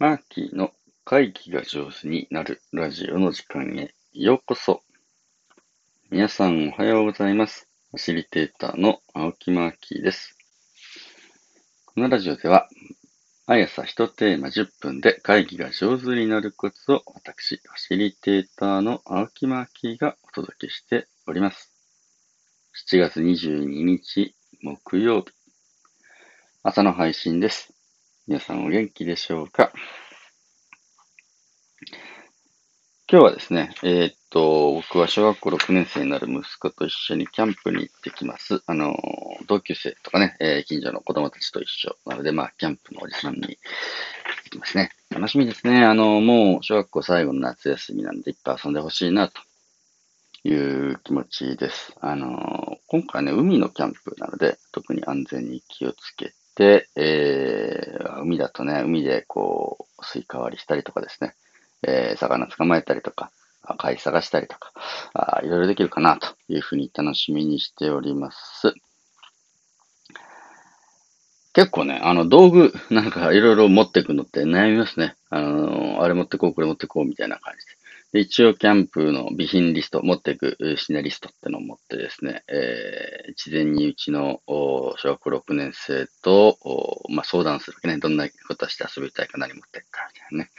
マーキーの会議が上手になるラジオの時間へようこそ。皆さんおはようございます。ファシリテーターの青木マーキーです。このラジオでは、毎朝一テーマ10分で会議が上手になるコツを私、ファシリテーターの青木マーキーがお届けしております。7月22日木曜日、朝の配信です。皆さんお元気でしょうか？今日はですね、えー、っと、僕は小学校6年生になる息子と一緒にキャンプに行ってきます。あの、同級生とかね、えー、近所の子供たちと一緒。なので、まあ、キャンプのおじさんに行ってきますね。楽しみですね。あの、もう小学校最後の夏休みなんで、いっぱい遊んでほしいな、という気持ちです。あの、今回ね、海のキャンプなので、特に安全に気をつけ、えー、海だとね、海でこう、スイカ割りしたりとかですね、えー、魚捕まえたりとか、貝探したりとか、あいろいろできるかなというふうに楽しみにしております。結構ね、あの道具なんかいろいろ持っていくのって悩みますね。あの、あれ持ってこう、これ持ってこうみたいな感じで。一応キャンプの備品リスト、持っていく品リストってのを持ってですね、えー、事前にうちの小学校6年生と、まあ、相談するわけね。どんなことして遊びたいか何持っていくかみたいなね。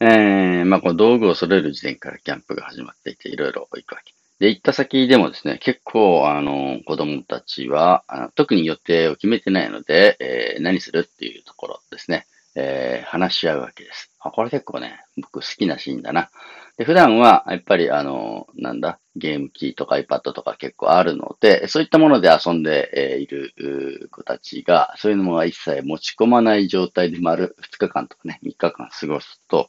えー、まあ、この道具を揃える時点からキャンプが始まっていて、いろいろ行くわけ。で、行った先でもですね、結構、あの、子供たちは、特に予定を決めてないので、えー、何するっていうところですね、えー、話し合うわけです。あ、これ結構ね、僕好きなシーンだな。で、普段は、やっぱり、あの、なんだ、ゲーム機とか iPad とか結構あるので、そういったもので遊んでいる子たちが、そういうのも一切持ち込まない状態で丸2日間とかね、3日間過ごすと、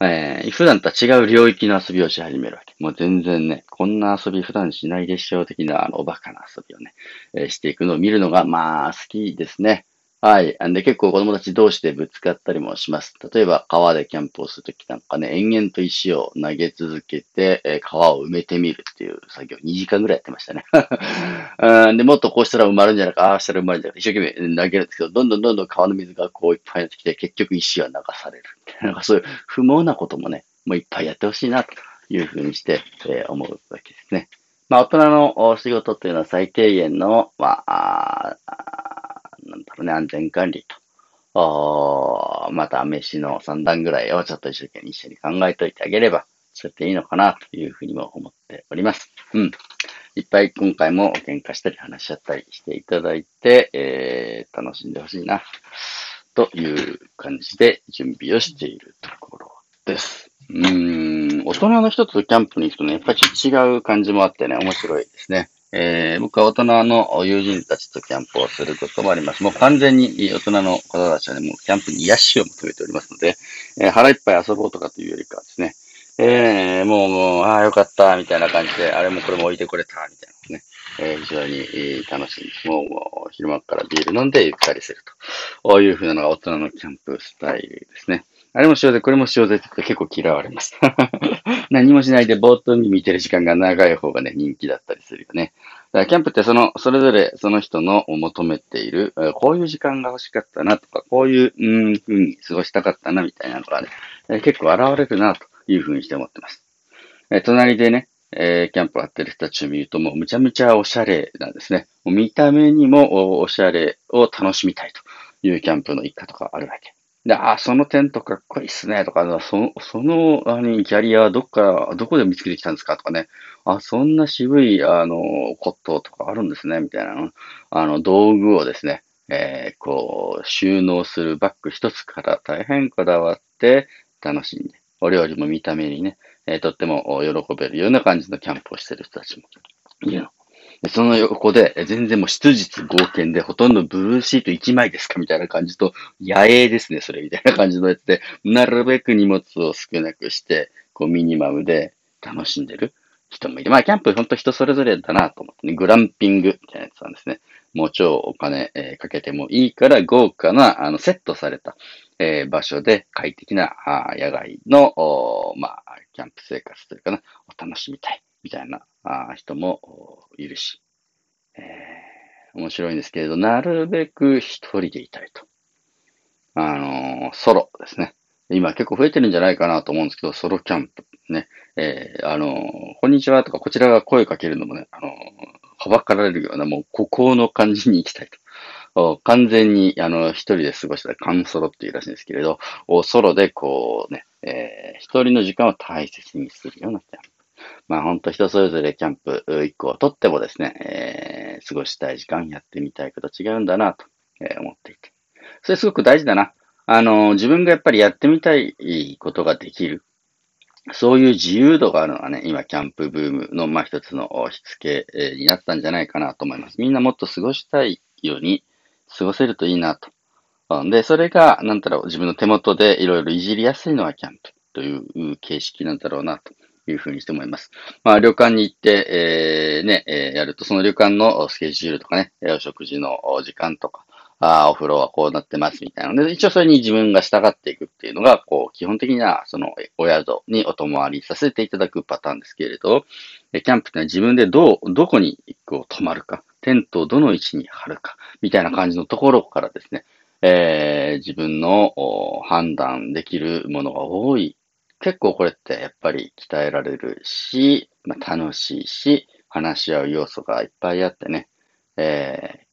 えー、普段とは違う領域の遊びをし始めるわけ。もう全然ね、こんな遊び普段しないでしょう的な、あの、おバカな遊びをね、えー、していくのを見るのが、まあ、好きですね。はい。んで、結構子供たち同士でぶつかったりもします。例えば、川でキャンプをするときなんかね、延々と石を投げ続けて、えー、川を埋めてみるっていう作業、2時間ぐらいやってましたね。で、もっとこうしたら埋まるんじゃないか、ああしたら埋まるんじゃないか、一生懸命投げるんですけど、どんどんどんどん川の水がこういっぱいになってきて、結局石は流される。なんかそういう不毛なこともね、もういっぱいやってほしいな、というふうにして、えー、思うわけですね。まあ、大人の仕事というのは最低限の、まあ、あなんだろうね、安全管理と、おまた飯の3段ぐらいをちょっと一生懸命一緒に考えておいてあげれば、それでいいのかなというふうにも思っております。うん。いっぱい今回も喧嘩したり話し合ったりしていただいて、えー、楽しんでほしいな、という感じで準備をしているところです。うん、大人の人とキャンプに行くとね、やっぱりちょっと違う感じもあってね、面白いですね。えー、僕は大人の友人たちとキャンプをすることもあります。もう完全に大人の方たちはね、もうキャンプに癒しを求めておりますので、えー、腹いっぱい遊ぼうとかというよりかはですね、えー、もう、もう、ああ、よかった、みたいな感じで、あれもこれも置いてくれた、みたいなね、えー、非常に楽しいです。もう、昼間からビール飲んでゆったりすると。こういう風なのが大人のキャンプスタイルですね。あれも塩で、これも塩でって言って結構嫌われます。何もしないでぼーっと見てる時間が長い方がね、人気だったりするよね。だからキャンプってその、それぞれその人の求めている、こういう時間が欲しかったなとか、こういう、うん、風に過ごしたかったなみたいなのがね、結構現れるなという風にして思ってます。え隣でね、えー、キャンプをやってる人たちを見るともうむちゃむちゃおしゃれなんですね。もう見た目にもおしゃれを楽しみたいというキャンプの一家とかあるわけ。で、あ、そのテントかっこいいっすね、とか、その、その、あの、キャリアはどっから、どこで見つけてきたんですかとかね。あ、そんな渋い、あの、コットとかあるんですね、みたいなの、あの、道具をですね、えー、こう、収納するバッグ一つから大変こだわって楽しんで、お料理も見た目にね、えー、とっても喜べるような感じのキャンプをしてる人たちもいるの。その横で、全然もう質実合憲で、ほとんどブルーシート1枚ですかみたいな感じと、野営ですね、それみたいな感じのやつで、なるべく荷物を少なくして、こうミニマムで楽しんでる人もいる。まあ、キャンプほんと人それぞれだなと思ってね、グランピングみたいなやつなんですね。もう超お金、えー、かけてもいいから豪華な、あの、セットされた、えー、場所で快適なあ野外の、おまあ、キャンプ生活というかな、を楽しみたい。みたいなあ人もいるし、えー、面白いんですけれど、なるべく一人でいたいと。あのー、ソロですね。今結構増えてるんじゃないかなと思うんですけど、ソロキャンプね。えー、あの、こんにちはとかこちらが声かけるのもね、あの、はばかられるようなもう孤高の感じに行きたいと。完全に、あの、一人で過ごしたカンソロっていうらしいんですけれど、ソロでこうね、えー、一人の時間を大切にするようなキャンプ。まあ本当人それぞれキャンプ一個をとってもですね、えー、過ごしたい時間やってみたいこと違うんだなと、思っていて。それすごく大事だな。あの、自分がやっぱりやってみたいことができる。そういう自由度があるのはね、今、キャンプブームの、まあ、一つのしつけになったんじゃないかなと思います。みんなもっと過ごしたいように過ごせるといいなと。で、それが、なんだろう、自分の手元でいろいろいじりやすいのはキャンプという形式なんだろうなというふうにして思います。まあ、旅館に行って、えー、ね、えー、やると、その旅館のスケジュールとかね、お食事の時間とか、あお風呂はこうなってますみたいなので、一応それに自分が従っていくっていうのが、こう、基本的な、その、お宿にお泊まりさせていただくパターンですけれど、キャンプってのは自分でどう、どこにこう泊まるか、テントをどの位置に張るか、みたいな感じのところからですね、えー、自分の判断できるものが多い。結構これってやっぱり鍛えられるし、まあ、楽しいし、話し合う要素がいっぱいあってね、えー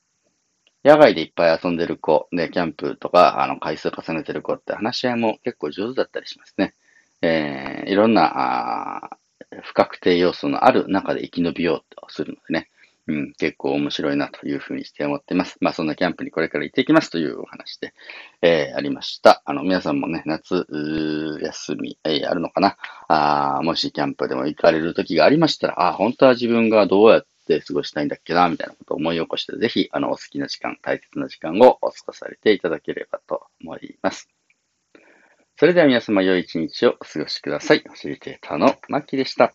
野外でいっぱい遊んでる子、で、キャンプとか、あの、回数重ねてる子って話し合いも結構上手だったりしますね。えー、いろんな、あ不確定要素のある中で生き延びようとするのでね。うん、結構面白いなというふうにして思っています。まあそんなキャンプにこれから行っていきますというお話で、えー、ありました。あの、皆さんもね、夏、休み、えー、あるのかな？あもしキャンプでも行かれる時がありましたら、あ、本当は自分がどうやって過ごしたいんだっけな、みたいなことを思い起こして、ぜひ、あの、お好きな時間、大切な時間をお過ごされていただければと思います。それでは皆様、良い一日をお過ごしください。ファシリテーターのマッキーでした。